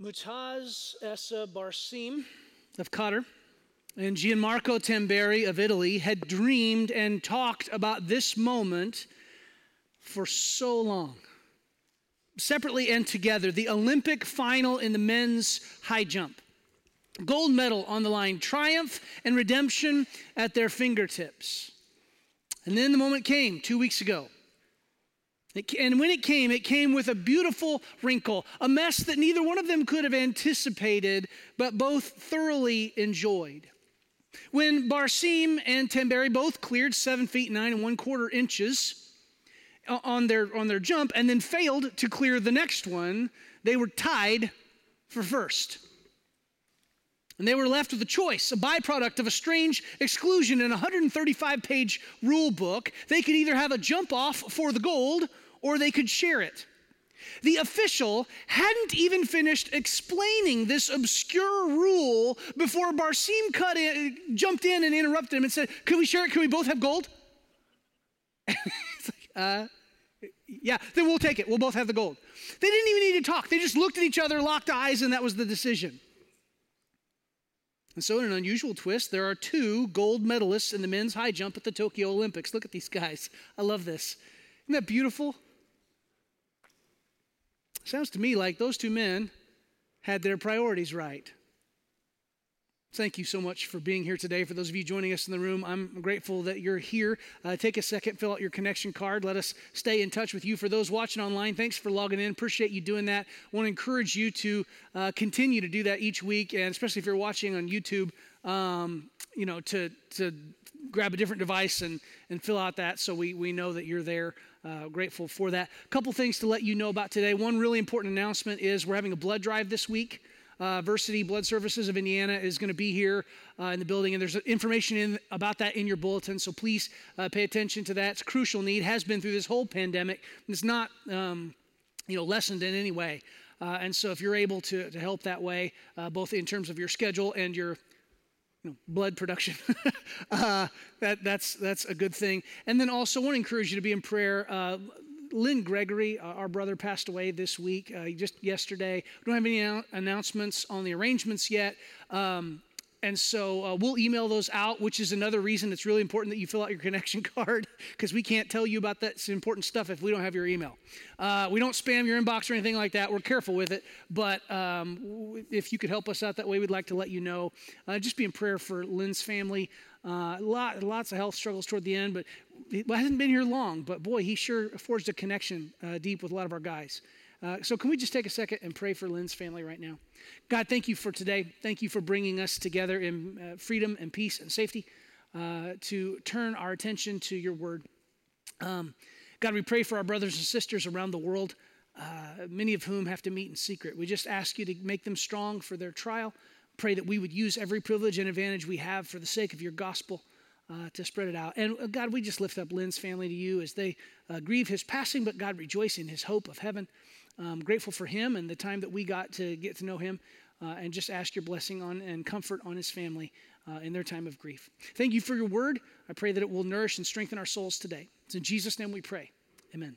Mutaz Essa Barshim of Qatar and Gianmarco Tamberi of Italy had dreamed and talked about this moment for so long. Separately and together, the Olympic final in the men's high jump. Gold medal on the line, triumph and redemption at their fingertips. And then the moment came two weeks ago. It, and when it came, it came with a beautiful wrinkle, a mess that neither one of them could have anticipated, but both thoroughly enjoyed. When Barshim and Tamberi both cleared seven feet nine and one quarter inches uh, on their, on their jump and then failed to clear the next one, they were tied for first. And they were left with a choice, a byproduct of a strange exclusion in a 135 page rule book. They could either have a jump off for the gold or they could share it. The official hadn't even finished explaining this obscure rule before Barshim cut in, jumped in and interrupted him and said, Can we share it? Can we both have gold? like, uh, yeah, then we'll take it. We'll both have the gold. They didn't even need to talk. They just looked at each other, locked eyes, and that was the decision. And so, in an unusual twist, there are two gold medalists in the men's high jump at the Tokyo Olympics. Look at these guys. I love this. Isn't that beautiful? Sounds to me like those two men had their priorities right. Thank you so much for being here today. For those of you joining us in the room, I'm grateful that you're here. Uh, take a second, fill out your connection card. Let us stay in touch with you. For those watching online, thanks for logging in. Appreciate you doing that. Want to encourage you to uh, continue to do that each week, and especially if you're watching on YouTube, um, you know, to to grab a different device and and fill out that so we we know that you're there. Uh, grateful for that. A couple things to let you know about today. One really important announcement is we're having a blood drive this week. Uh, Versiti Blood Services of Indiana is going to be here uh, in the building, and there's information in, about that in your bulletin. So please uh, pay attention to that. It's crucial need. Has been through this whole pandemic. and It's not, um, you know, lessened in any way. Uh, and so if you're able to, to help that way, uh, both in terms of your schedule and your you know, blood production. uh, that, that's, that's a good thing. And then also, want to encourage you to be in prayer. Uh, Lynn Gregory, uh, our brother, passed away this week, uh, just yesterday. We don't have any announcements on the arrangements yet. Um, and so uh, we'll email those out, which is another reason it's really important that you fill out your connection card because we can't tell you about that important stuff if we don't have your email. Uh, we don't spam your inbox or anything like that. We're careful with it. But um, if you could help us out that way, we'd like to let you know. Uh, just be in prayer for Lynn's family. Uh, lot, lots of health struggles toward the end, but he hasn't been here long. But boy, he sure forged a connection uh, deep with a lot of our guys. Uh, so, can we just take a second and pray for Lynn's family right now? God, thank you for today. Thank you for bringing us together in uh, freedom and peace and safety uh, to turn our attention to your word. Um, God, we pray for our brothers and sisters around the world, uh, many of whom have to meet in secret. We just ask you to make them strong for their trial. Pray that we would use every privilege and advantage we have for the sake of your gospel. Uh, to spread it out. And uh, God, we just lift up Lynn's family to you as they uh, grieve his passing, but God, rejoice in his hope of heaven. I'm grateful for him and the time that we got to get to know him. Uh, and just ask your blessing on and comfort on his family uh, in their time of grief. Thank you for your word. I pray that it will nourish and strengthen our souls today. It's in Jesus' name we pray. Amen.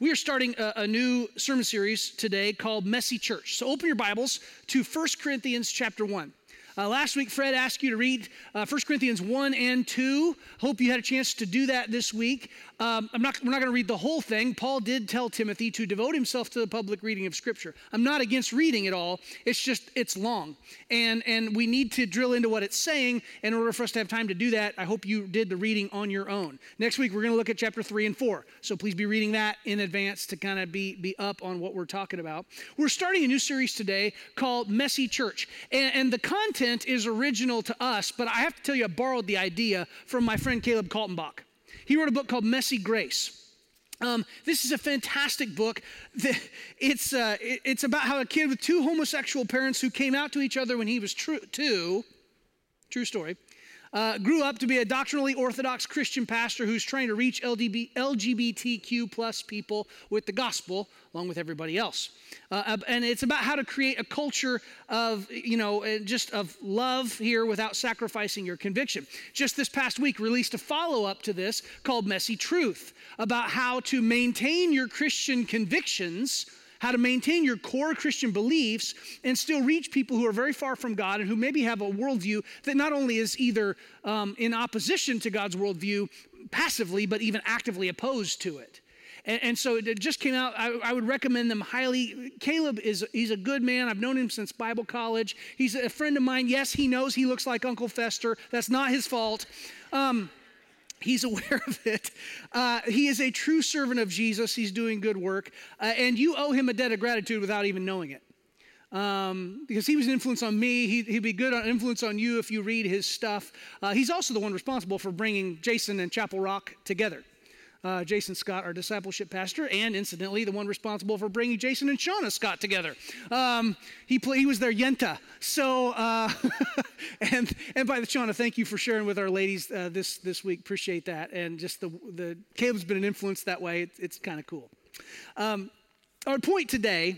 We are starting a, a, new sermon series today called Messy Church. So open your Bibles to 1 Corinthians chapter 1. Uh, last week, Fred asked you to read uh, 1 Corinthians 1 and 2. Hope you had a chance to do that this week. Um, I'm not, we're not going to read the whole thing. Paul did tell Timothy to devote himself to the public reading of Scripture. I'm not against reading it all. It's just, it's long. And, and we need to drill into what it's saying in order for us to have time to do that. I hope you did the reading on your own. Next week, we're going to look at chapter 3 and 4. So please be reading that in advance to kind of be, be up on what we're talking about. We're starting a new series today called Messy Church. And, and the content is original to us, but I have to tell you, I borrowed the idea from my friend Caleb Kaltenbach. He wrote a book called Messy Grace. Um, this is a fantastic book. It's, uh, it's about how a kid with two homosexual parents who came out to each other when he was true, two, true story, uh, grew up to be a doctrinally orthodox Christian pastor who's trying to reach LGBTQ plus people with the gospel, along with everybody else. Uh, and it's about how to create a culture of, you know, uh, just of love here without sacrificing your conviction. Just this past week, released a follow up to this called Messy Truth about how to maintain your Christian convictions how to maintain your core Christian beliefs and still reach people who are very far from God and who maybe have a worldview that not only is either um, in opposition to God's worldview passively, but even actively opposed to it. And, and so it just came out. I, I, would recommend them highly. Caleb is he's a good man. I've known him since Bible college. He's a friend of mine. Yes, he knows he looks like Uncle Fester. That's not his fault. Um, He's aware of it. Uh, he is a true servant of Jesus. He's doing good work. Uh, and you owe him a debt of gratitude without even knowing it. Um, because he was an influence on me. He, would be good on influence on you if you read his stuff. Uh, he's also the one responsible for bringing Jason and Chapel Rock together uh, Jason Scott, our discipleship pastor, and incidentally, the one responsible for bringing Jason and Shauna Scott together. Um, he, play, he was their yenta. So, uh, and, and by the Shauna, thank you for sharing with our ladies uh, this, this week. Appreciate that. And just the, the Caleb's been an influence that way. It, it's kind of cool. Um, our point today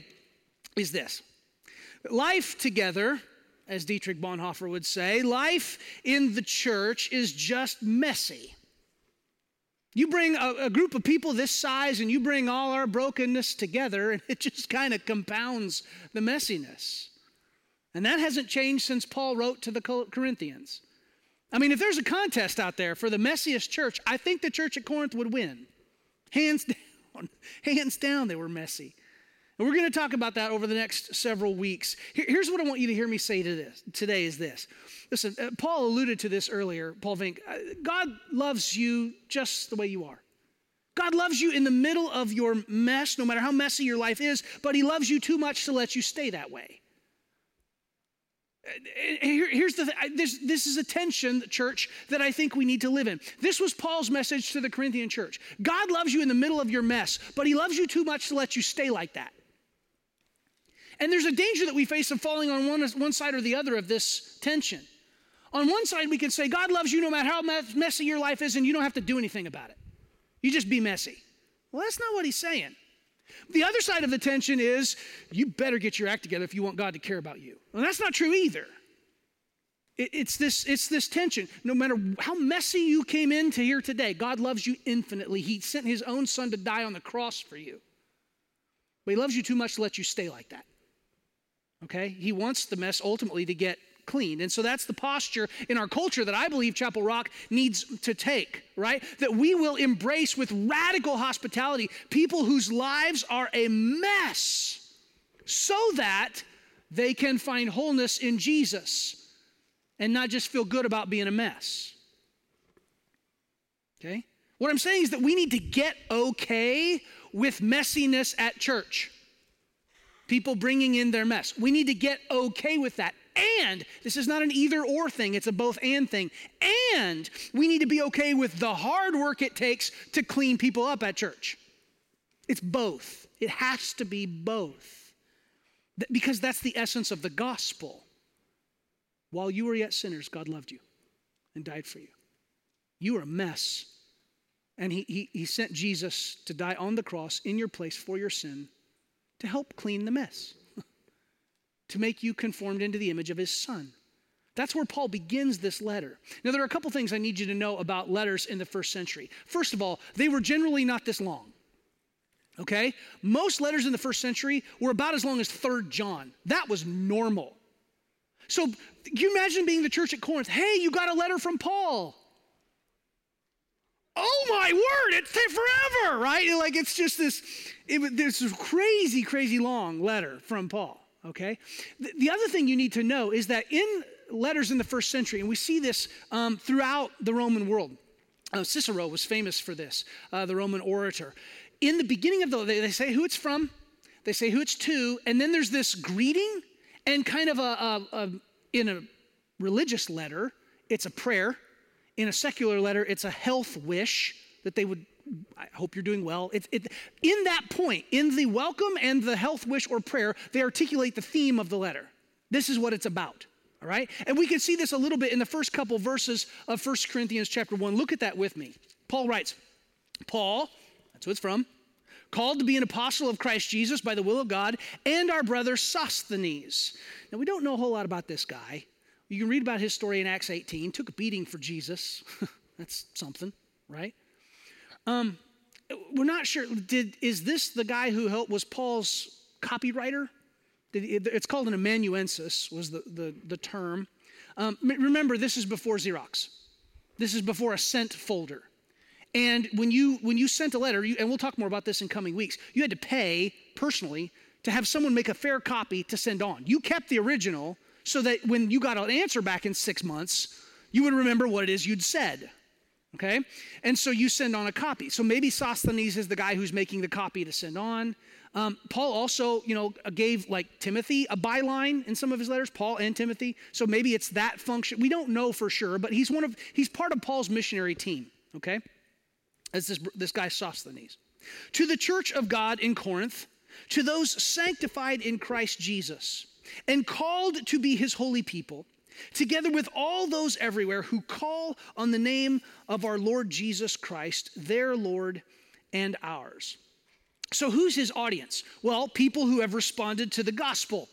is this life together as Dietrich Bonhoeffer would say, life in the church is just messy. You bring a, a, group of people this size and you bring all our brokenness together, and it just kind of compounds the messiness. And that hasn't changed since Paul wrote to the Corinthians. I mean, if there's a contest out there for the messiest church, I think the church at Corinth would win. Hands down. Hands down, they were messy. And we're going to talk about that over the next several weeks. here's what I want you to hear me say to this, today is this. Listen, uh, Paul alluded to this earlier, Paul Vink. Uh, God loves you just the way you are. God loves you in the middle of your mess, no matter how messy your life is, but He loves you too much to let you stay that way. Here, here's the thing. This, this is a tension, church, that I think we need to live in. This was Paul's message to the Corinthian church. God loves you in the middle of your mess, but he loves you too much to let you stay like that. And there's a danger that we face of falling on one, one side or the other of this tension. On one side, we can say, God loves you no matter how messy your life is, and you don't have to do anything about it. You just be messy. Well, that's not what he's saying. The other side of the tension is, you better get your act together if you want God to care about you. Well, that's not true either. It, it's, this, it's this tension. No matter how messy you came into here today, God loves you infinitely. He sent his own son to die on the cross for you. But he loves you too much to let you stay like that. Okay? He wants the mess ultimately to get cleaned. And so that's the posture in our culture that I believe Chapel Rock needs to take, right? That we will embrace with radical hospitality people whose lives are a mess so that they can find wholeness in Jesus and not just feel good about being a mess. Okay? What I'm saying is that we need to get okay with messiness at church people bringing in their mess. We need to get okay with that. And this is not an either or thing, it's a both and thing. And we need to be okay with the hard work it takes to clean people up at church. It's both. It has to be both. Because that's the essence of the gospel. While you were yet sinners, God loved you and died for you. You were a mess. And he, he, he sent Jesus to die on the cross in your place for your sin to help clean the mess, to make you conformed into the image of his son. That's where Paul begins this letter. Now, there are a couple things I need you to know about letters in the first century. First of all, they were generally not this long. Okay? Most letters in the first century were about as long as 3rd John. That was normal. So, can you imagine being the church at Corinth? Hey, you got a letter from Paul. Oh my word, it's forever, right? Like it's just this, it, this crazy, crazy long letter from Paul, okay? The, the, other thing you need to know is that in letters in the first century, and we see this um, throughout the Roman world, uh, Cicero was famous for this, uh, the Roman orator. In the beginning of the, they, they say who it's from, they say who it's to, and then there's this greeting and kind of a, a, a in a religious letter, it's a prayer in a secular letter, it's a health wish that they would, I hope you're doing well. It, it, in that point, in the welcome and the health wish or prayer, they articulate the theme of the letter. This is what it's about. All right? And we can see this a little bit in the first couple verses of 1 Corinthians chapter 1. Look at that with me. Paul writes, Paul, that's who it's from, called to be an apostle of Christ Jesus by the will of God, and our brother Sosthenes. Now, we don't know a whole lot about this guy. You can read about his story in Acts 18. Took a beating for Jesus. That's something, right? Um, we're not sure. Did is this the guy who helped? Was Paul's copywriter. It's called an amanuensis, was the, the, the term. Um, remember, this is before Xerox. This is before a sent folder. And when you when you sent a letter, you, and we'll talk more about this in coming weeks, you had to pay personally to have someone make a fair copy to send on. You kept the original so that when you got an answer back in six months, you would remember what it is you'd said. Okay? And so you send on a copy. So maybe Sosthenes is the guy who's making the copy to send on. Um, Paul also, you know, gave like Timothy a byline in some of his letters, Paul and Timothy. So maybe it's that function. We don't know for sure, but he's one of he's part of Paul's missionary team. Okay, as this this guy Sosthenes. To the church of God in Corinth, to those sanctified in Christ Jesus and called to be His holy people, together with all those everywhere who call on the name of our Lord Jesus Christ, their Lord and ours. So, who's his audience? Well, people who have responded to the gospel,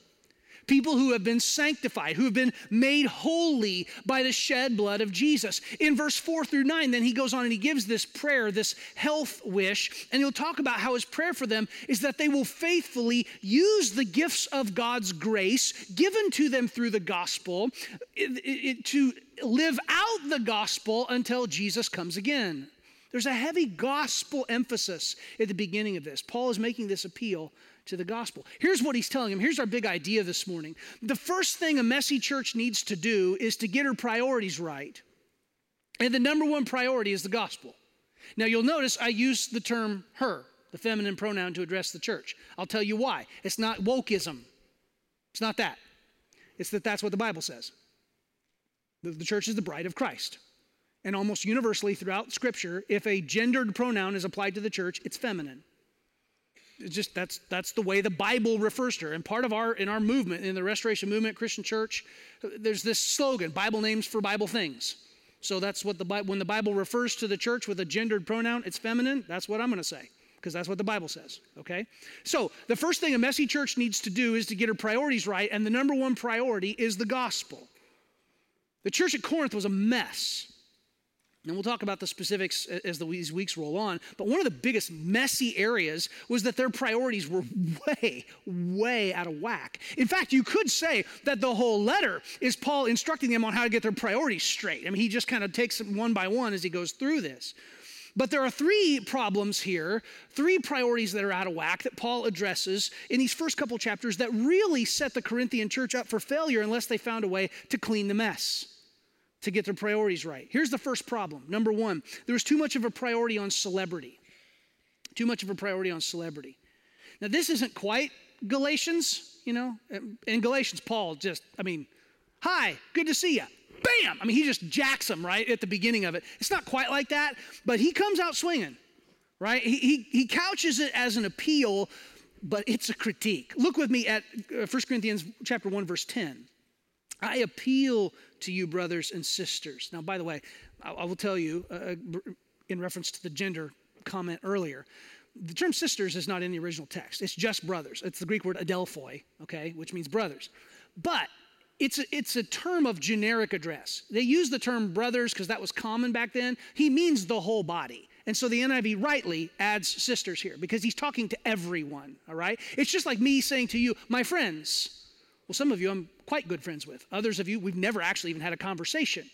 people who have been sanctified, who have been made holy by the shed blood of Jesus. In verse 4 through 9, then he goes on and he gives this prayer, this health wish, and he'll talk about how his prayer for them is that they will faithfully use the gifts of God's grace given to them through the gospel to live out the gospel until Jesus comes again. There's a heavy gospel emphasis at the beginning of this. Paul is making this appeal to the gospel. Here's what he's telling him. Here's our big idea this morning. The first thing a messy church needs to do is to get her priorities right. And the number one priority is the gospel. Now, you'll notice I use the term her, the feminine pronoun, to address the church. I'll tell you why. It's not wokeism, it's not that. It's that that's what the Bible says. The, the church is the bride of Christ. And almost universally throughout Scripture, if a gendered pronoun is applied to the church, it's feminine. It's just that's that's the way the Bible refers to her. And part of our in our movement, in the Restoration Movement Christian Church, there's this slogan: Bible names for Bible things. So that's what the when the Bible refers to the church with a gendered pronoun, it's feminine. That's what I'm going to say because that's what the Bible says. Okay. So the first thing a messy church needs to do is to get her priorities right, and the number one priority is the gospel. The church at Corinth was a mess. And we'll talk about the specifics as these weeks roll on. But one of the biggest messy areas was that their priorities were way, way out of whack. In fact, you could say that the whole letter is Paul instructing them on how to get their priorities straight. I mean, he just kind of takes them one by one as he goes through this. But there are three problems here, three priorities that are out of whack that Paul addresses in these first couple chapters that really set the Corinthian church up for failure unless they found a way to clean the mess to get their priorities right. Here's the first problem. Number one, there was too much of a priority on celebrity. Too much of a priority on celebrity. Now, this isn't quite Galatians, you know. In Galatians, Paul just, I mean, hi, good to see you. Bam! I mean, he just jacks them right at the beginning of it. It's not quite like that, but he comes out swinging, right? He, he, he couches it as an appeal, but it's a critique. Look with me at 1 uh, Corinthians chapter 1, verse 10. I appeal to you, brothers and sisters. Now, by the way, I, will tell you, uh, uh in reference to the gender comment earlier, the term sisters is not in the original text. It's just brothers. It's the Greek word adelphoi, okay, which means brothers. But it's a, it's a term of generic address. They use the term brothers because that was common back then. He means the whole body. And so the NIV rightly adds sisters here because he's talking to everyone, all right? It's just like me saying to you, my friends. Well, some of you I'm quite good friends with. Others of you, we've never actually even had a conversation.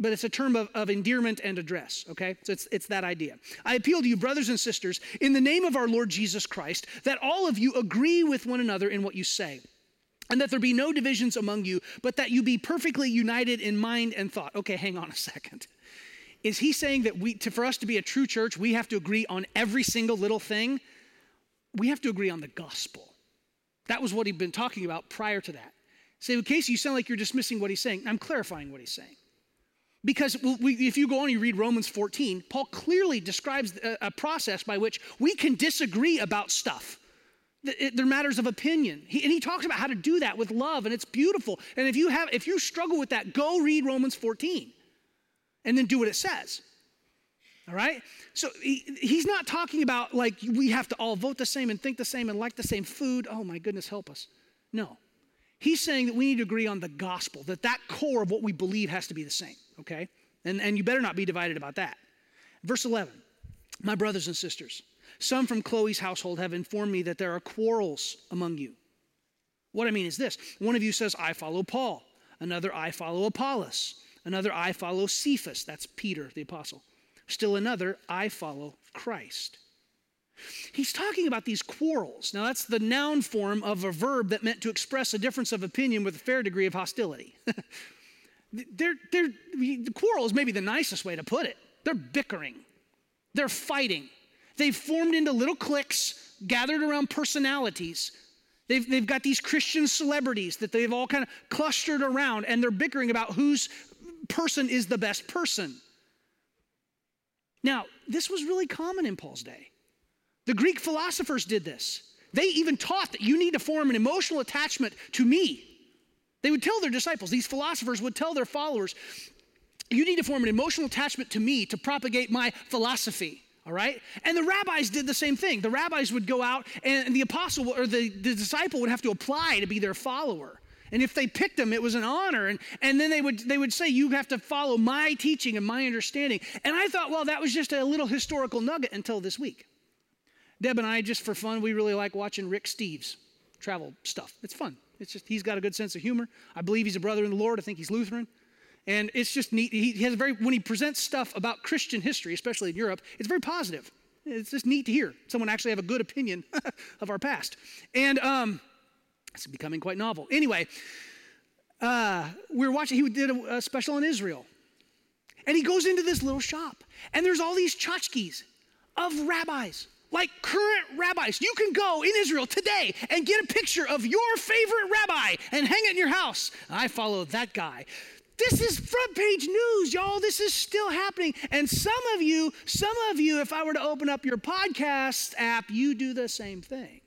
But it's a term of, of endearment and address, okay? So it's, it's that idea. I appeal to you, brothers and sisters, in the name of our Lord Jesus Christ, that all of you agree with one another in what you say and that there be no divisions among you, but that you be perfectly united in mind and thought. Okay, hang on a second. Is he saying that we, to, for us to be a true church, we have to agree on every single little thing? We have to agree on the gospel. That was what he'd been talking about prior to that. Say, well, Casey, you sound like you're dismissing what he's saying. I'm clarifying what he's saying. Because if you go on and you read Romans 14, Paul clearly describes a, process by which we can disagree about stuff. They're matters of opinion. And he talks about how to do that with love, and it's beautiful. And if you have, if you struggle with that, go read Romans 14 and then do what it says. All right? So he, he's not talking about like we have to all vote the same and think the same and like the same food. Oh my goodness, help us. No. He's saying that we need to agree on the gospel, that that core of what we believe has to be the same, okay? And, and you better not be divided about that. Verse 11, my brothers and sisters, Some from Chloe's household have informed me that there are quarrels among you. What I mean is this one of you says, I follow Paul, another, I follow Apollos, another, I follow Cephas, that's Peter the apostle, still another, I follow Christ. He's talking about these quarrels. Now, that's the noun form of a verb that meant to express a difference of opinion with a fair degree of hostility. they're, they're, the quarrel is maybe the nicest way to put it. They're bickering, they're fighting. They've formed into little cliques gathered around personalities. They've, they've got these Christian celebrities that they've all kind of clustered around, and they're bickering about whose person is the best person. Now, this was really common in Paul's day. The Greek philosophers did this. They even taught that you need to form an emotional attachment to me. They would tell their disciples, these philosophers would tell their followers, you need to form an emotional attachment to me to propagate my philosophy. All right? And the rabbis did the same thing. The rabbis would go out, and the apostle or the, the disciple would have to apply to be their follower. And if they picked them, it was an honor. And, and then they would, they would say, You have to follow my teaching and my understanding. And I thought, well, that was just a little historical nugget until this week. Deb and I, just for fun, we really like watching Rick Steves travel stuff. It's fun. It's just, he's got a good sense of humor. I believe he's a brother in the Lord. I think he's Lutheran. And it's just neat. He has very, when he presents stuff about Christian history, especially in Europe, it's very positive. It's just neat to hear someone actually have a good opinion of our past. And um, it's becoming quite novel. Anyway, uh, we were watching, he did a, a special on Israel. And he goes into this little shop, and there's all these tchotchkes of rabbis like current rabbis. You can go in Israel today and get a picture of your favorite rabbi and hang it in your house. I follow that guy. This is front page news, y'all. This is still happening. And some of you, some of you, if I were to open up your podcast app, you do the same thing.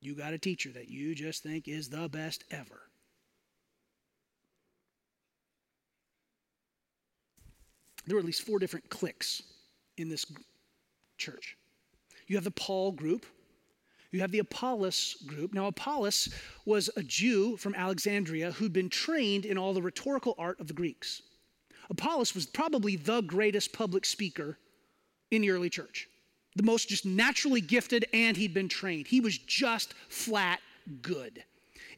You got a teacher that you just think is the best ever. There were at least four different cliques in this church. You have the Paul group, you have the Apollos group. Now, Apollos was a Jew from Alexandria who'd been trained in all the rhetorical art of the Greeks. Apollos was probably the greatest public speaker in the early church, the most just naturally gifted, and he'd been trained. He was just flat good.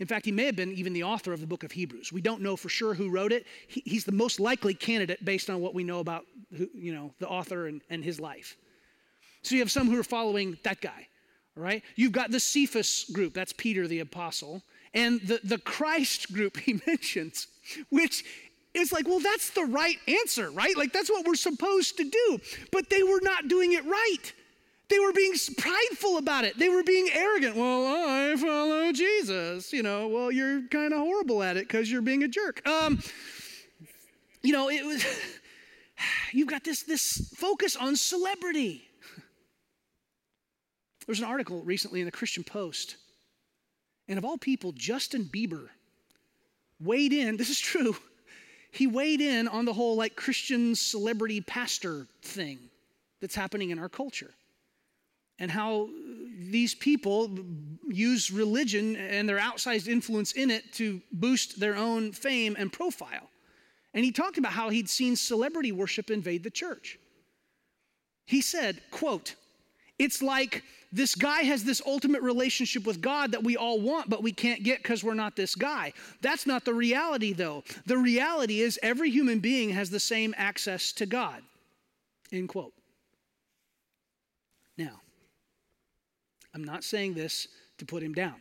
In fact, he may have been even the author of the book of Hebrews. We don't know for sure who wrote it. He, he's the most likely candidate based on what we know about who, you know, the author and, and his life. So you have some who are following that guy, all right? You've got the Cephas group, that's Peter the apostle, and the, the Christ group he mentions, which is like, well, that's the right answer, right? Like, that's what we're supposed to do. But they were not doing it right. They were being prideful about it. They were being arrogant. Well, I follow Jesus. You know, well, you're kind of horrible at it because you're being a jerk. Um, you know, it was, you've got this, this focus on celebrity. There was an article recently in the Christian Post, and of all people, Justin Bieber weighed in. This is true. He weighed in on the whole like Christian celebrity pastor thing that's happening in our culture and how these people use religion and their outsized influence in it to boost their own fame and profile. And he talked about how he'd seen celebrity worship invade the church. He said, quote, it's like this guy has this ultimate relationship with God that we all want, but we can't get because we're not this guy. That's not the reality, though. The reality is every human being has the same access to God. End quote. Now, I'm not saying this to put him down.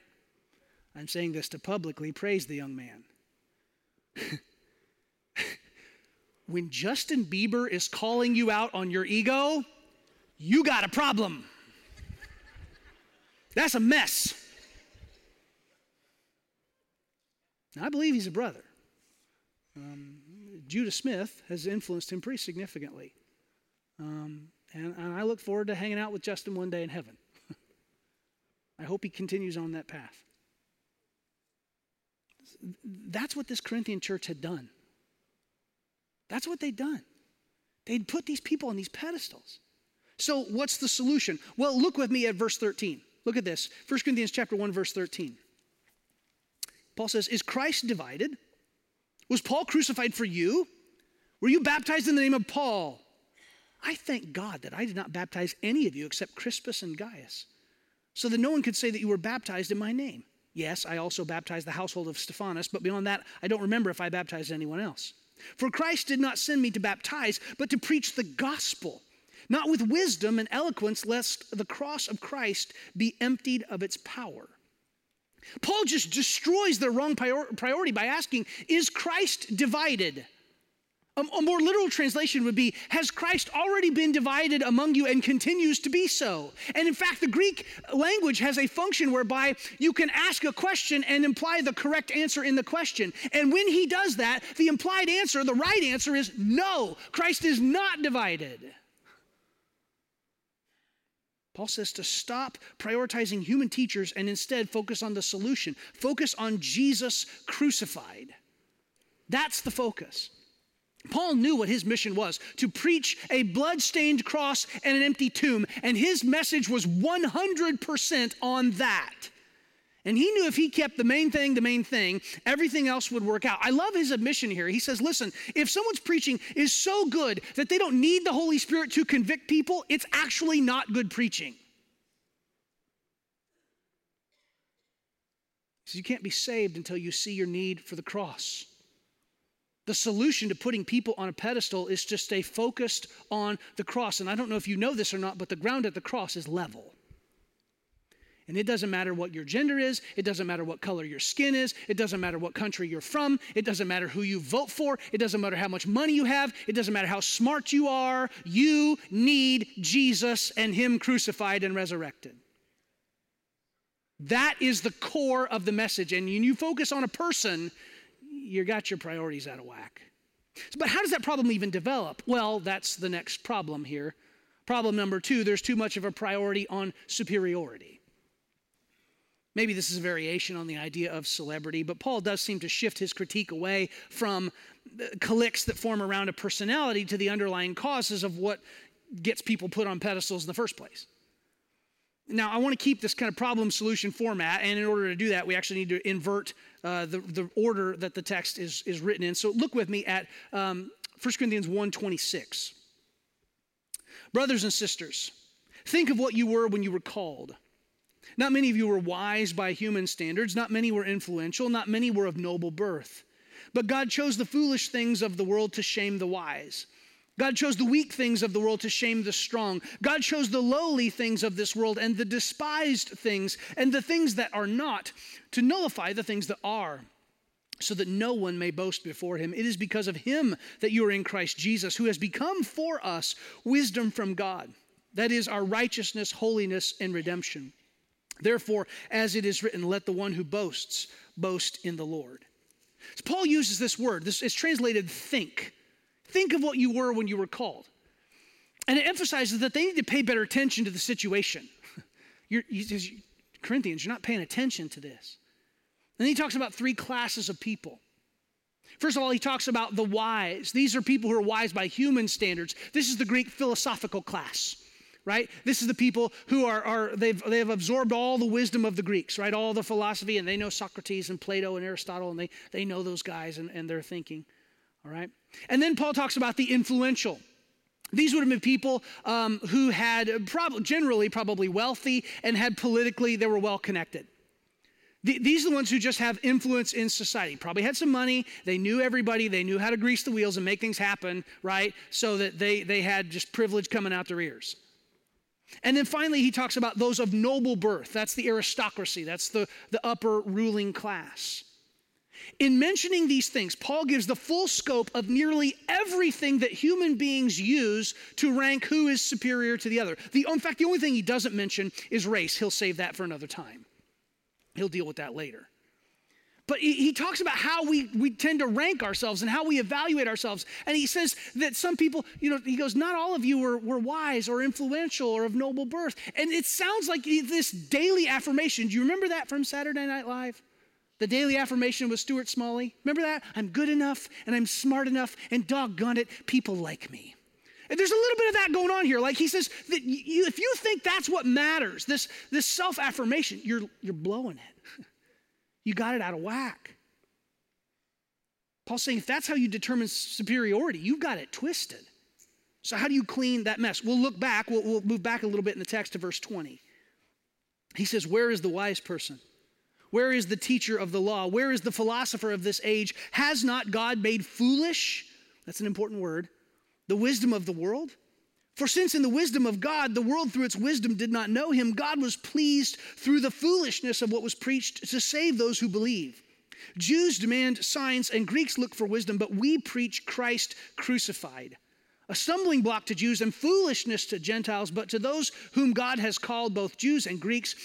I'm saying this to publicly praise the young man. when Justin Bieber is calling you out on your ego, you got a problem. That's a mess. Now, I believe he's a brother. Um, Judah Smith has influenced him pretty significantly. Um, and, and I look forward to hanging out with Justin one day in heaven. I hope he continues on that path. That's what this Corinthian church had done. That's what they'd done. They'd put these people on these pedestals. So, what's the solution? Well, look with me at verse 13. Look at this 1 Corinthians chapter 1, verse 13. Paul says, Is Christ divided? Was Paul crucified for you? Were you baptized in the name of Paul? I thank God that I did not baptize any of you except Crispus and Gaius, so that no one could say that you were baptized in my name. Yes, I also baptized the household of Stephanas, but beyond that, I don't remember if I baptized anyone else. For Christ did not send me to baptize, but to preach the gospel, not with wisdom and eloquence, lest the cross of Christ be emptied of its power. Paul just destroys their wrong priority by asking, Is Christ divided? A, more literal translation would be Has Christ already been divided among you and continues to be so? And in fact, the Greek language has a function whereby you can ask a question and imply the correct answer in the question. And when he does that, the implied answer, the right answer is no, Christ is not divided. Paul says to stop prioritizing human teachers and instead focus on the solution. Focus on Jesus crucified. That's the focus. Paul knew what his mission was to preach a blood-stained cross and an empty tomb, and his message was 100% on that. And he knew if he kept the main thing the main thing, everything else would work out. I love his admission here. He says, listen, if someone's preaching is so good that they don't need the Holy Spirit to convict people, it's actually not good preaching. So you can't be saved until you see your need for the cross. The solution to putting people on a pedestal is to stay focused on the cross. And I don't know if you know this or not, but the ground at the cross is level. And it doesn't matter what your gender is, it doesn't matter what color your skin is, it doesn't matter what country you're from, it doesn't matter who you vote for, it doesn't matter how much money you have, it doesn't matter how smart you are. You need Jesus and Him crucified and resurrected. That is the core of the message. And when you focus on a person, you got your priorities out of whack. But how does that problem even develop? Well, that's the next problem here. Problem number two there's too much of a priority on superiority. Maybe this is a variation on the idea of celebrity, but Paul does seem to shift his critique away from cliques that form around a personality to the underlying causes of what gets people put on pedestals in the first place. Now, I want to keep this kind of problem solution format, and in order to do that, we actually need to invert uh, the, the order that the text is, is written in. So look with me at um, 1 Corinthians 1.26. Brothers and sisters, think of what you were when you were called. Not many of you were wise by human standards, not many were influential, not many were of noble birth. But God chose the foolish things of the world to shame the wise. God chose the weak things of the world to shame the strong. God chose the lowly things of this world and the despised things and the things that are not to nullify the things that are, so that no one may boast before him. It is because of him that you are in Christ Jesus, who has become for us wisdom from God. That is our righteousness, holiness, and redemption. Therefore, as it is written, let the one who boasts boast in the Lord. So Paul uses this word. This is translated think. Think of what you were when you were called. And it emphasizes that they need to pay better attention to the situation. You're, says, Corinthians, you're not paying attention to this. And he talks about three classes of people. First of all, he talks about the wise. These are people who are wise by human standards. This is the Greek philosophical class, right? This is the people who are, are they've, they've absorbed all the wisdom of the Greeks, right? All the philosophy, and they know Socrates and Plato and Aristotle, and they, they know those guys and, and their thinking, all right? And then Paul talks about the influential. These would have been people um, who had prob- generally probably wealthy and had politically, they were well connected. these are the ones who just have influence in society. Probably had some money, they knew everybody, they knew how to grease the wheels and make things happen, right? So that they, they had just privilege coming out their ears. And then finally, he talks about those of noble birth. That's the aristocracy, that's the, the upper ruling class. In mentioning these things, Paul gives the full scope of nearly everything that human beings use to rank who is superior to the other. The, in fact, the only thing he doesn't mention is race. He'll save that for another time. He'll deal with that later. But he, he, talks about how we, we tend to rank ourselves and how we evaluate ourselves. And he says that some people, you know, he goes, not all of you were, were wise or influential or of noble birth. And it sounds like this daily affirmation. Do you remember that from Saturday Night Live? The daily affirmation with Stuart Smalley. Remember that? I'm good enough and I'm smart enough and doggone it, people like me. And there's a little bit of that going on here. Like he says that you, if you think that's what matters, this, this self affirmation, you're, you're blowing it. You got it out of whack. Paul's saying if that's how you determine superiority, you've got it twisted. So, how do you clean that mess? We'll look back, we'll, we'll move back a little bit in the text to verse 20. He says, Where is the wise person? Where is the teacher of the law? Where is the philosopher of this age? Has not God made foolish, that's an important word, the wisdom of the world? For since in the wisdom of God, the world through its wisdom did not know him, God was pleased through the foolishness of what was preached to save those who believe. Jews demand signs and Greeks look for wisdom, but we preach Christ crucified. A stumbling block to Jews and foolishness to Gentiles, but to those whom God has called, both Jews and Greeks,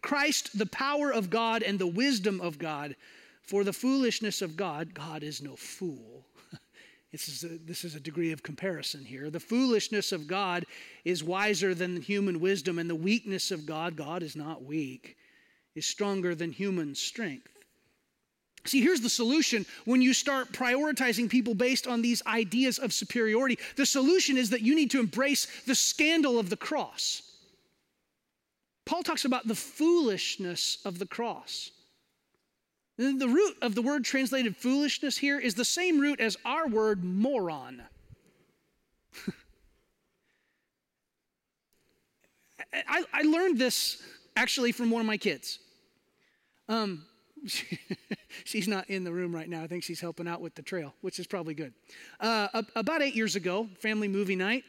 Christ, the power of God and the wisdom of God. For the foolishness of God, God is no fool this is, a, this is a degree of comparison here. The foolishness of God is wiser than human wisdom, and the weakness of God, God is not weak, is stronger than human strength. See, here's the solution when you start prioritizing people based on these ideas of superiority. The solution is that you need to embrace the scandal of the cross. Paul talks about the foolishness of the cross. The root of the word translated foolishness here is the same root as our word moron. I, I, learned this actually from one of my kids. Um, she's not in the room right now. I think she's helping out with the trail, which is probably good. Uh, about eight years ago, family movie night,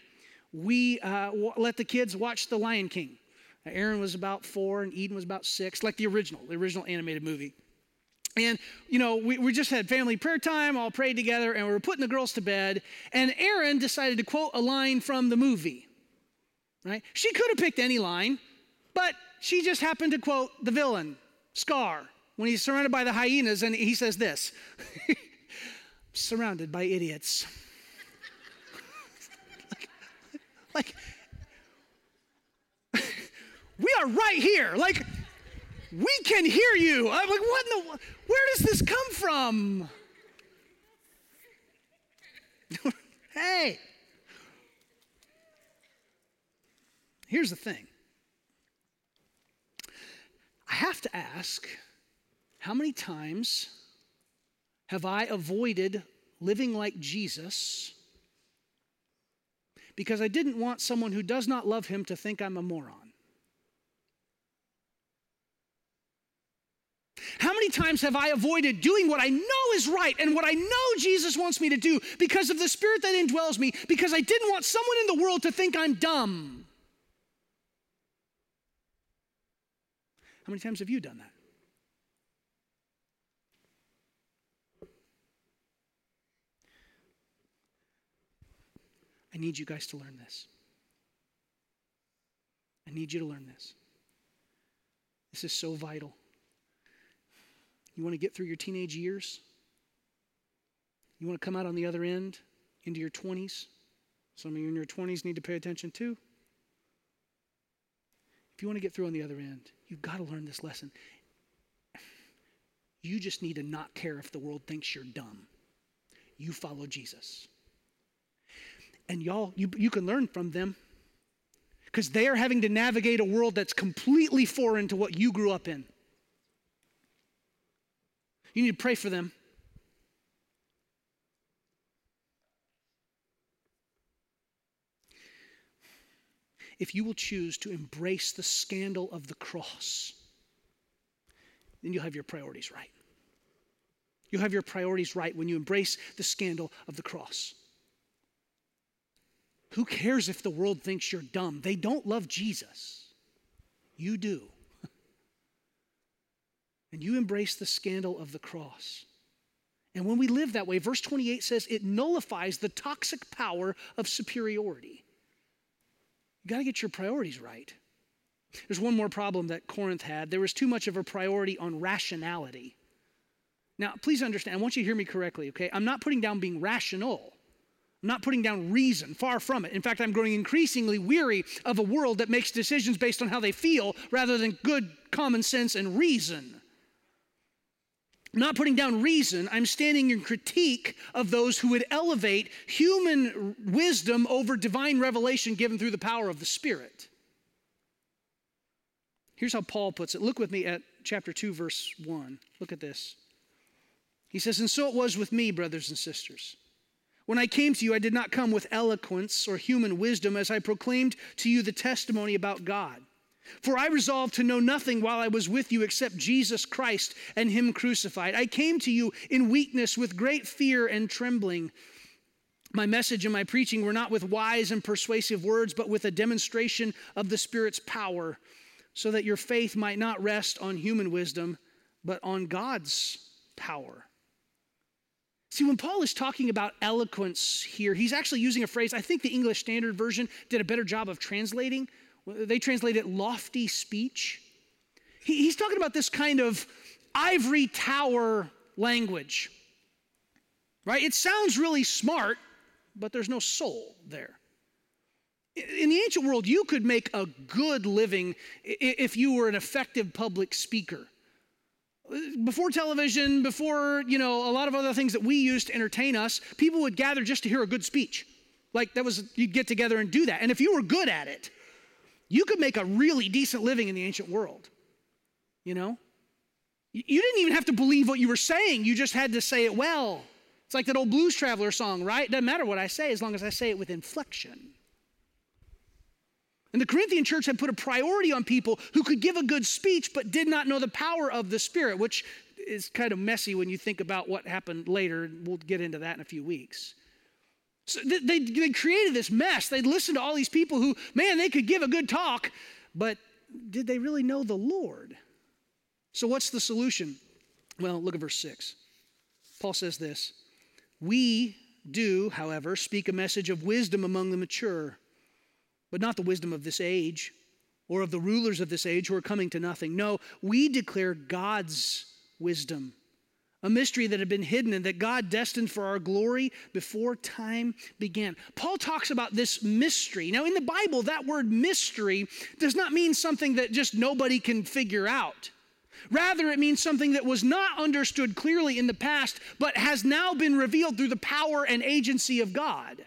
we uh, let the kids watch The Lion King. Aaron was about four and Eden was about six, like the original, the original animated movie. And, you know, we, we just had family prayer time, all prayed together, and we were putting the girls to bed. And Aaron decided to quote a line from the movie, right? She could have picked any line, but she just happened to quote the villain, Scar, when he's surrounded by the hyenas, and he says this surrounded by idiots. like, like we are right here. Like, we can hear you. I'm like, what in the, where does this come from? hey. Here's the thing I have to ask how many times have I avoided living like Jesus because I didn't want someone who does not love him to think I'm a moron? How many times have I avoided doing what I know is right and what I know Jesus wants me to do because of the spirit that indwells me, because I didn't want someone in the world to think I'm dumb? How many times have you done that? I need you guys to learn this. I need you to learn this. This is so vital. You want to get through your teenage years? You want to come out on the other end into your 20s? Some of you in your 20s need to pay attention too. If you want to get through on the other end, you've got to learn this lesson. You just need to not care if the world thinks you're dumb. You follow Jesus. And y'all, you, you can learn from them because they are having to navigate a world that's completely foreign to what you grew up in. You need to pray for them. If you will choose to embrace the scandal of the cross, then you'll have your priorities right. You'll have your priorities right when you embrace the scandal of the cross. Who cares if the world thinks you're dumb? They don't love Jesus. You do and you embrace the scandal of the cross. And when we live that way, verse 28 says it nullifies the toxic power of superiority. You got to get your priorities right. There's one more problem that Corinth had. There was too much of a priority on rationality. Now, please understand, I want you to hear me correctly, okay? I'm not putting down being rational. I'm not putting down reason, far from it. In fact, I'm growing increasingly weary of a world that makes decisions based on how they feel rather than good common sense and reason. Not putting down reason, I'm standing in critique of those who would elevate human wisdom over divine revelation given through the power of the Spirit. Here's how Paul puts it. Look with me at chapter 2, verse 1. Look at this. He says, And so it was with me, brothers and sisters. When I came to you, I did not come with eloquence or human wisdom as I proclaimed to you the testimony about God. For I resolved to know nothing while I was with you except Jesus Christ and Him crucified. I came to you in weakness with great fear and trembling. My message and my preaching were not with wise and persuasive words, but with a demonstration of the Spirit's power, so that your faith might not rest on human wisdom, but on God's power. See, when Paul is talking about eloquence here, he's actually using a phrase I think the English Standard Version did a better job of translating. They translate it lofty speech. He, he's talking about this kind of ivory tower language, right? It sounds really smart, but there's no soul there. In the ancient world, you could make a good living if you were an effective public speaker. Before television, before, you know, a lot of other things that we use to entertain us, people would gather just to hear a good speech. Like that was, you'd get together and do that. And if you were good at it, you could make a really decent living in the ancient world. You know? You didn't even have to believe what you were saying, you just had to say it well. It's like that old blues traveler song, right? Doesn't matter what I say as long as I say it with inflection. And the Corinthian church had put a priority on people who could give a good speech but did not know the power of the Spirit, which is kind of messy when you think about what happened later. We'll get into that in a few weeks. So they, they created this mess. They'd listen to all these people who, man, they could give a good talk, but did they really know the Lord? So, what's the solution? Well, look at verse 6. Paul says this We do, however, speak a message of wisdom among the mature, but not the wisdom of this age or of the rulers of this age who are coming to nothing. No, we declare God's wisdom a mystery that had been hidden and that God destined for our glory before time began. Paul talks about this mystery. Now, in the Bible, that word mystery does not mean something that just nobody can figure out. Rather, it means something that was not understood clearly in the past, but has now been revealed through the power and agency of God.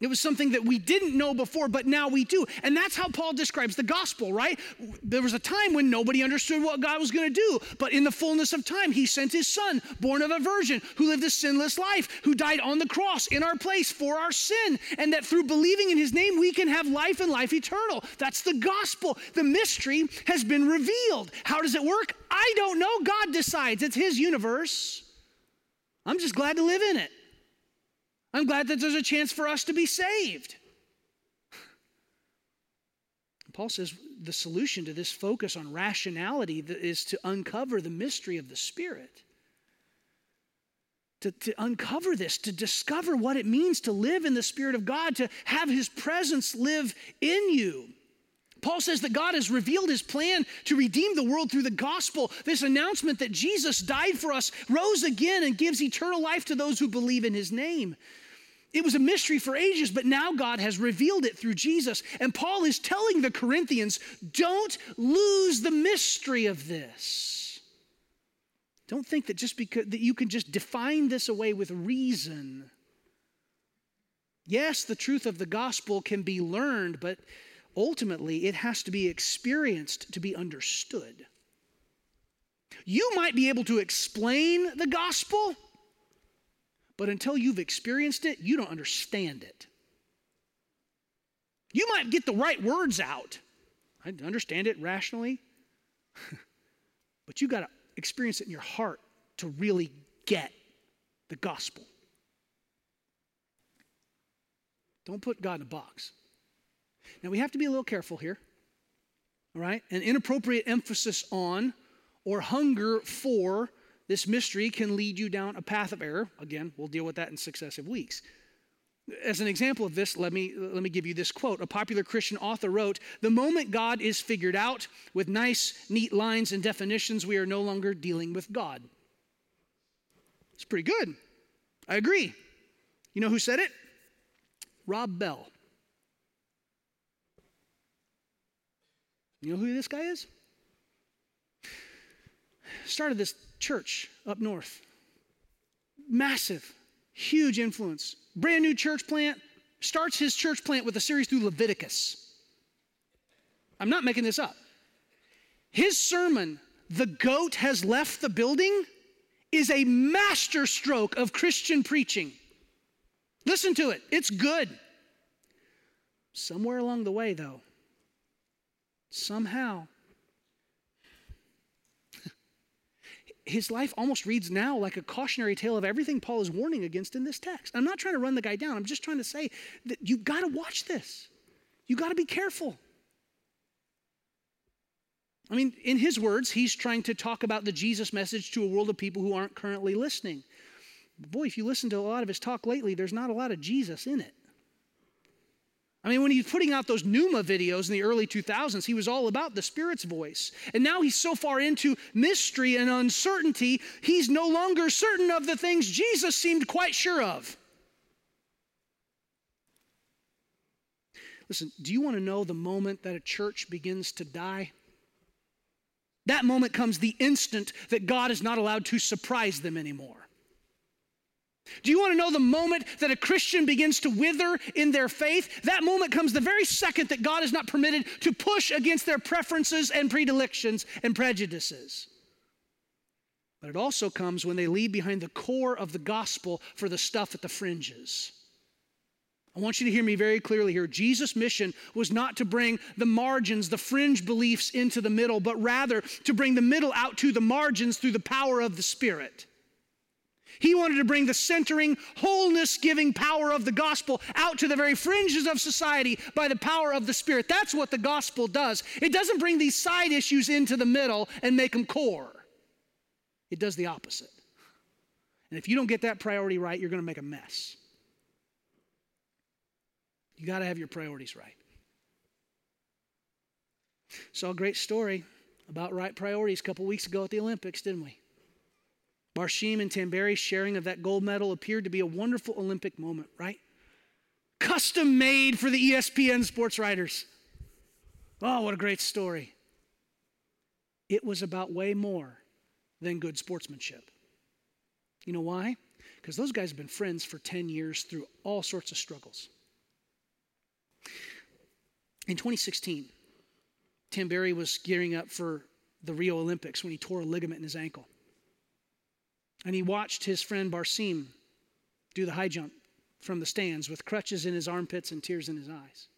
It was something that we didn't know before, but now we do. And that's how Paul describes the gospel, right? There was a time when nobody understood what God was going to do, but in the fullness of time, he sent his son, born of a virgin, who lived a sinless life, who died on the cross in our place for our sin, and that through believing in his name, we can have life and life eternal. That's the gospel. The mystery has been revealed. How does it work? I don't know. God decides. It's his universe. I'm just glad to live in it. I'm glad that there's a chance for us to be saved. Paul says the solution to this focus on rationality is to uncover the mystery of the Spirit. To, to, uncover this, to discover what it means to live in the Spirit of God, to have His presence live in you. Paul says that God has revealed his plan to redeem the world through the gospel, this announcement that Jesus died for us, rose again, and gives eternal life to those who believe in his name. It was a mystery for ages, but now God has revealed it through Jesus. And Paul is telling the Corinthians don't lose the mystery of this. Don't think that just because that you can just define this away with reason. Yes, the truth of the gospel can be learned, but ultimately it has to be experienced to be understood. You might be able to explain the gospel, but until you've experienced it, you don't understand it. You might get the right words out. I understand it rationally. but you got to experience it in your heart to really get the gospel. Don't put God in a box. Now, we have to be a little careful here, all right? An inappropriate emphasis on or hunger for this mystery can lead you down a path of error. Again, we'll deal with that in successive weeks. As an example of this, let me, let me give you this quote. A popular Christian author wrote The moment God is figured out with nice, neat lines and definitions, we are no longer dealing with God. It's pretty good. I agree. You know who said it? Rob Bell. You know who this guy is? Started this church up north. Massive, huge influence. Brand new church plant. Starts his church plant with a series through Leviticus. I'm not making this up. His sermon, The Goat Has Left the Building, is a masterstroke of Christian preaching. Listen to it, it's good. Somewhere along the way, though, somehow, his life almost reads now like a cautionary tale of everything Paul is warning against in this text. I'm not trying to run the guy down. I'm just trying to say that you've got to watch this. You've got to be careful. I mean, in his words, he's trying to talk about the Jesus message to a world of people who aren't currently listening. Boy, if you listen to a lot of his talk lately, there's not a lot of Jesus in it. I mean, when he's putting out those Nooma videos in the early 2000s, he was all about the Spirit's voice. And now he's so far into mystery and uncertainty, he's no longer certain of the things Jesus seemed quite sure of. Listen, do you want to know the moment that a church begins to die? That moment comes the instant that God is not allowed to surprise them anymore. Do you want to know the moment that a Christian begins to wither in their faith? That moment comes the very second that God is not permitted to push against their preferences and predilections and prejudices. But it also comes when they leave behind the core of the gospel for the stuff at the fringes. I want you to hear me very clearly here. Jesus' mission was not to bring the margins, the fringe beliefs into the middle, but rather to bring the middle out to the margins through the power of the Spirit. He wanted to bring the centering, wholeness giving power of the gospel out to the very fringes of society by the power of the Spirit. That's what the gospel does. It doesn't bring these side issues into the middle and make them core, it does the opposite. And if you don't get that priority right, you're going to make a mess. You got to have your priorities right. Saw a great story about right priorities a couple weeks ago at the Olympics, didn't we? Barshim and Tamberi sharing of that gold medal appeared to be a wonderful Olympic moment, right? Custom made for the ESPN sports writers. Oh, what a great story. It was about way more than good sportsmanship. You know why? Because those guys have been friends for 10 years through all sorts of struggles. In 2016, Tamberi was gearing up for the Rio Olympics when he tore a ligament in his ankle. And he watched his friend Barshim do the high jump from the stands with crutches in his armpits and tears in his eyes.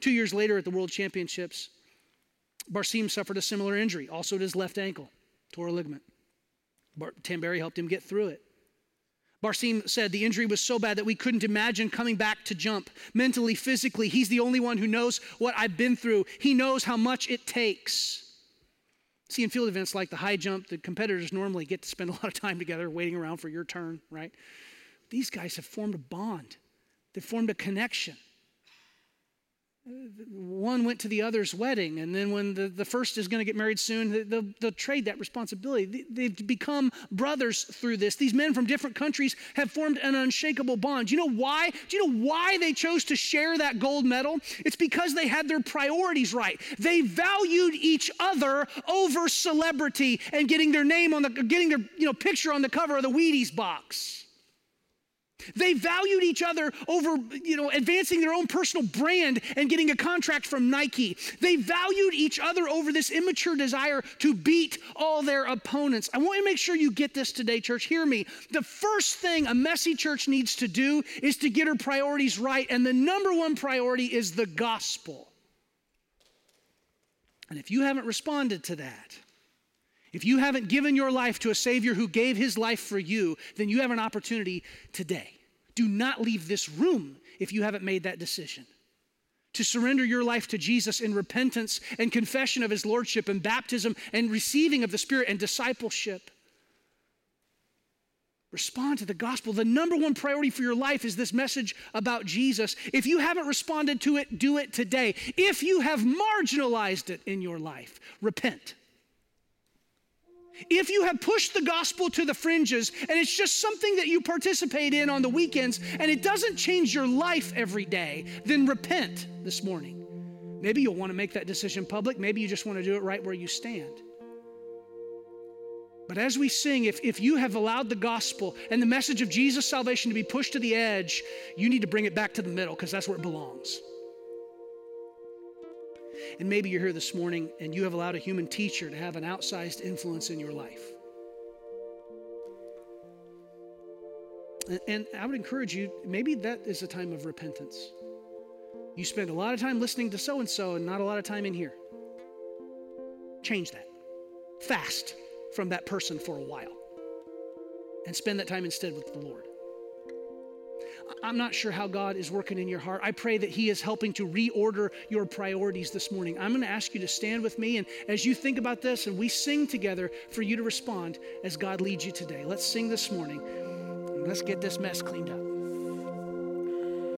Two years later at the World Championships, Barshim suffered a similar injury, also to his left ankle, tore a ligament. Bar- Tamberi helped him get through it. Barshim said the injury was so bad that we couldn't imagine coming back to jump. Mentally, physically, he's the only one who knows what I've been through. He knows how much it takes. See, in field events like the high jump, the competitors normally get to spend a lot of time together waiting around for your turn, right? These guys have formed a bond, they've formed a connection one went to the other's wedding, and then when the, the first is going to get married soon, they'll, they'll trade that responsibility. They've become brothers through this. These men from different countries have formed an unshakable bond. Do you know why? Do you know why they chose to share that gold medal? It's because they had their priorities right. They valued each other over celebrity and getting their name on the getting their you know picture on the cover of the Wheaties box. They valued each other over, you know, advancing their own personal brand and getting a contract from Nike. They valued each other over this immature desire to beat all their opponents. I want to make sure you get this today, church. Hear me. The first thing a messy church needs to do is to get her priorities right, and the number one priority is the gospel. And if you haven't responded to that, if you haven't given your life to a Savior who gave his life for you, then you have an opportunity today. Do not leave this room if you haven't made that decision. To surrender your life to Jesus in repentance and confession of his lordship and baptism and receiving of the Spirit and discipleship. Respond to the gospel. The number one priority for your life is this message about Jesus. If you haven't responded to it, do it today. If you have marginalized it in your life, repent. If you have pushed the gospel to the fringes and it's just something that you participate in on the weekends and it doesn't change your life every day, then repent this morning. Maybe you'll want to make that decision public. Maybe you just want to do it right where you stand. But as we sing, if, if you have allowed the gospel and the message of Jesus' salvation to be pushed to the edge, you need to bring it back to the middle because that's where it belongs. And maybe you're here this morning and you have allowed a human teacher to have an outsized influence in your life. And I would encourage you, maybe that is a time of repentance. You spend a lot of time listening to so and so and not a lot of time in here. Change that. Fast from that person for a while and spend that time instead with the Lord. I'm not sure how God is working in your heart. I pray that He is helping to reorder your priorities this morning. I'm going to ask you to stand with me, and as you think about this, and we sing together for you to respond as God leads you today. Let's sing this morning. Let's get this mess cleaned up.